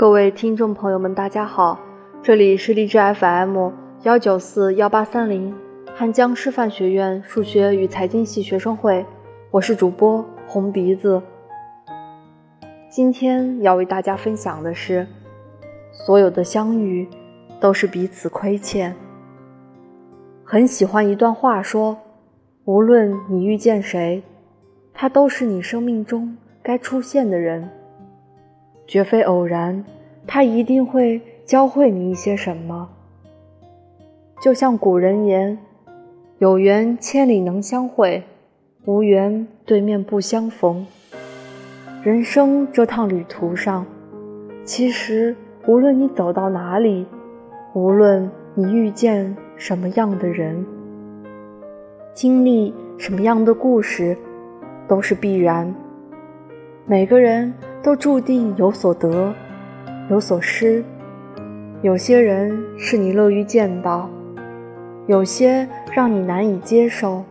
各位听众朋友们，大家好，这里是荔枝 FM 幺九四幺八三零汉江师范学院数学与财经系学生会，我是主播红鼻子。今天要为大家分享的是，所有的相遇都是彼此亏欠。很喜欢一段话，说，无论你遇见谁，他都是你生命中该出现的人。绝非偶然，他一定会教会你一些什么。就像古人言：“有缘千里能相会，无缘对面不相逢。”人生这趟旅途上，其实无论你走到哪里，无论你遇见什么样的人，经历什么样的故事，都是必然。每个人。都注定有所得，有所失。有些人是你乐于见到，有些让你难以接受。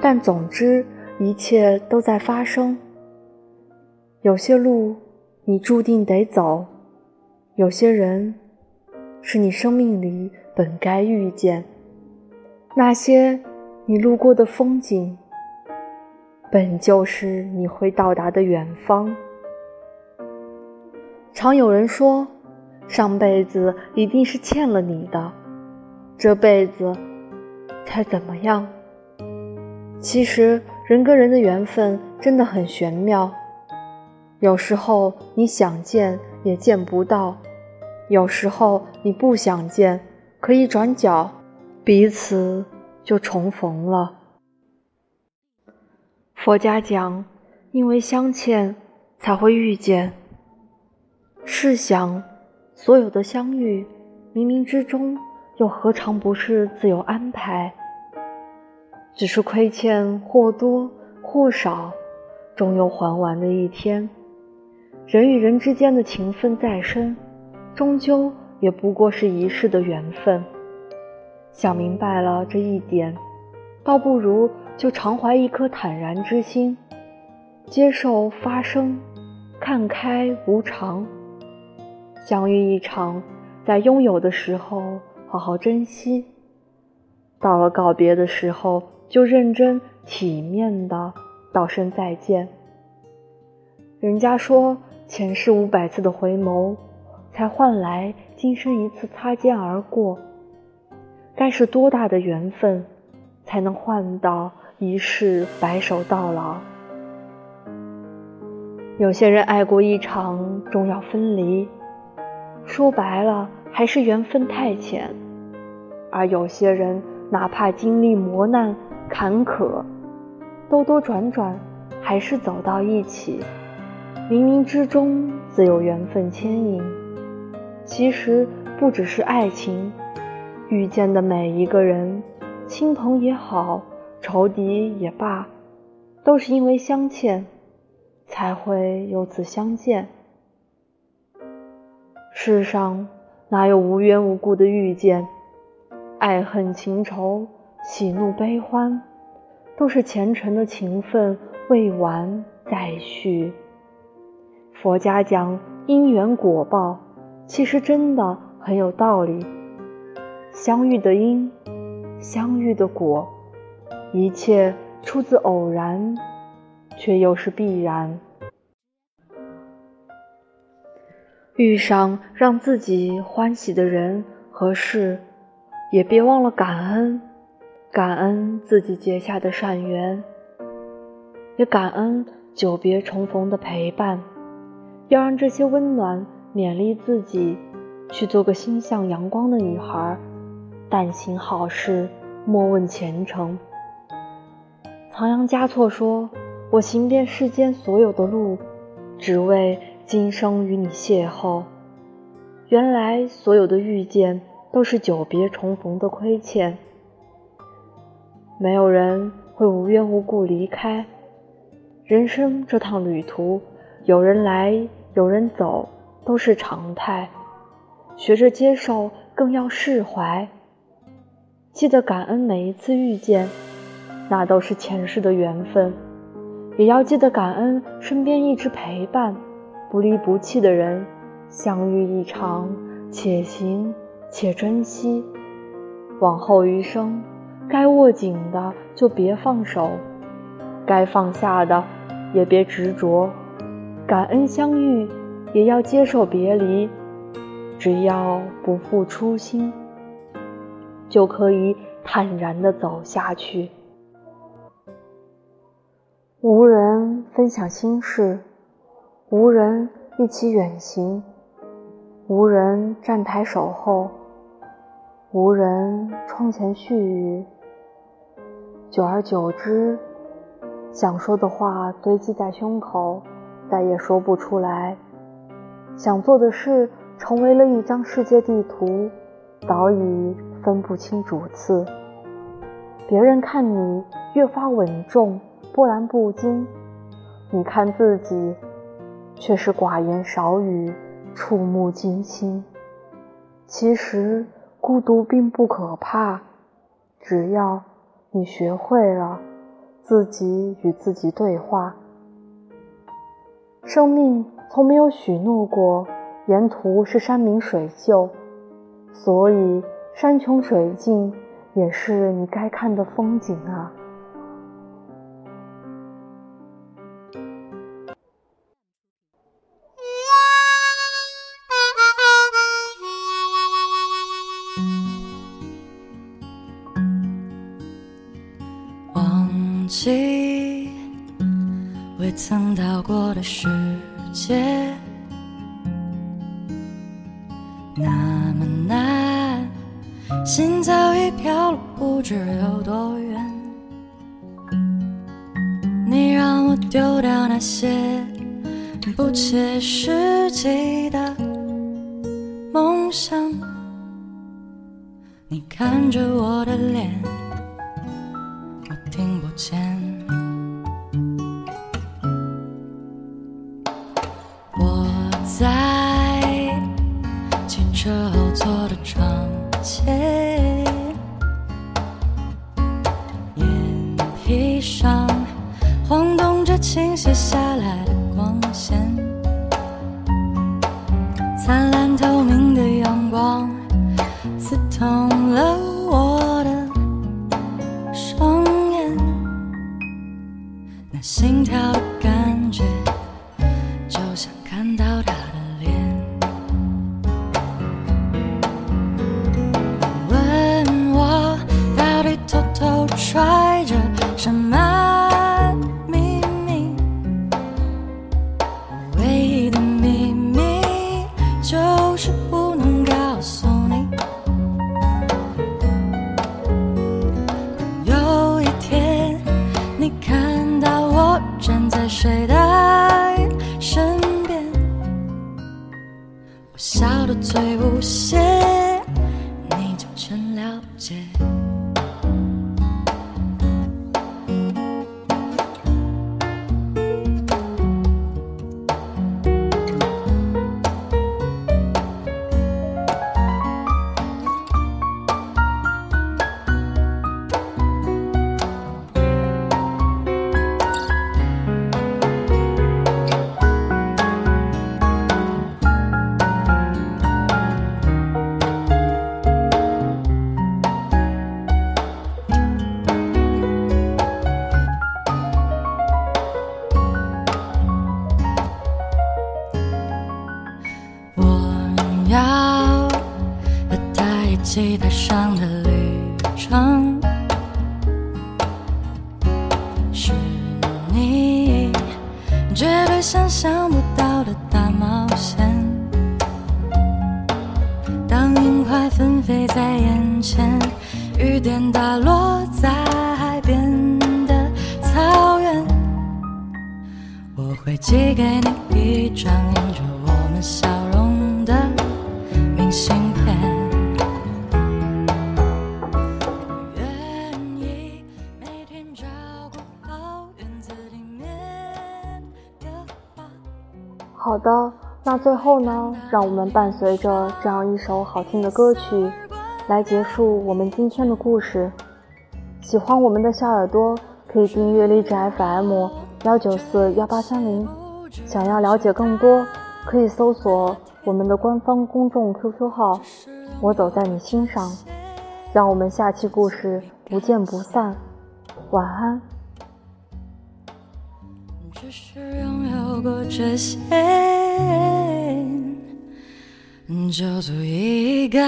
但总之，一切都在发生。有些路你注定得走，有些人是你生命里本该遇见。那些你路过的风景，本就是你会到达的远方。常有人说，上辈子一定是欠了你的，这辈子才怎么样？其实人跟人的缘分真的很玄妙，有时候你想见也见不到，有时候你不想见，可一转角，彼此就重逢了。佛家讲，因为相欠才会遇见。试想，所有的相遇，冥冥之中又何尝不是自有安排？只是亏欠或多或少，终有还完的一天。人与人之间的情分再深，终究也不过是一世的缘分。想明白了这一点，倒不如就常怀一颗坦然之心，接受发生，看开无常。相遇一场，在拥有的时候好好珍惜；到了告别的时候，就认真体面的道声再见。人家说，前世五百次的回眸，才换来今生一次擦肩而过。该是多大的缘分，才能换到一世白首到老？有些人爱过一场，终要分离。说白了，还是缘分太浅；而有些人，哪怕经历磨难、坎坷，兜兜转转，还是走到一起。冥冥之中自有缘分牵引。其实不只是爱情，遇见的每一个人，亲朋也好，仇敌也罢，都是因为相欠，才会有此相见。世上哪有无缘无故的遇见？爱恨情仇、喜怒悲欢，都是前尘的情分未完待续。佛家讲因缘果报，其实真的很有道理。相遇的因，相遇的果，一切出自偶然，却又是必然。遇上让自己欢喜的人和事，也别忘了感恩，感恩自己结下的善缘，也感恩久别重逢的陪伴。要让这些温暖勉励自己，去做个心向阳光的女孩。但行好事，莫问前程。仓央嘉措说：“我行遍世间所有的路，只为。”今生与你邂逅，原来所有的遇见都是久别重逢的亏欠。没有人会无缘无故离开，人生这趟旅途，有人来有人走都是常态。学着接受，更要释怀。记得感恩每一次遇见，那都是前世的缘分。也要记得感恩身边一直陪伴。不离不弃的人，相遇一场，且行且珍惜。往后余生，该握紧的就别放手，该放下的也别执着。感恩相遇，也要接受别离。只要不负初心，就可以坦然地走下去。无人分享心事，无人一起远行，无人站台守候，无人窗前絮语。久而久之，想说的话堆积在胸口，再也说不出来；想做的事。成为了一张世界地图，早已分不清主次。别人看你越发稳重、波澜不惊，你看自己却是寡言少语、触目惊心。其实孤独并不可怕，只要你学会了自己与自己对话。生命从没有许诺过。沿途是山明水秀，所以山穷水尽也是你该看的风景啊。记未曾到过的世界。那么难，心早已飘了不知有多远。你让我丢掉那些不切实际的梦想。你看着我的脸，在前。车后座的窗前，眼皮上晃动着倾斜下来的光线，灿烂透明的阳光刺痛了我的双眼，那心跳笑得最无邪，你就真了解。期待上的旅程，是你绝对想象不到的大冒险。当云块纷飞在眼前，雨点打落在海边的草原，我会寄给你一张好的，那最后呢，让我们伴随着这样一首好听的歌曲来结束我们今天的故事。喜欢我们的小耳朵，可以订阅励志 FM 幺九四幺八三零。想要了解更多，可以搜索我们的官方公众 QQ 号。我走在你心上，让我们下期故事不见不散。晚安。是拥有过这些就足以感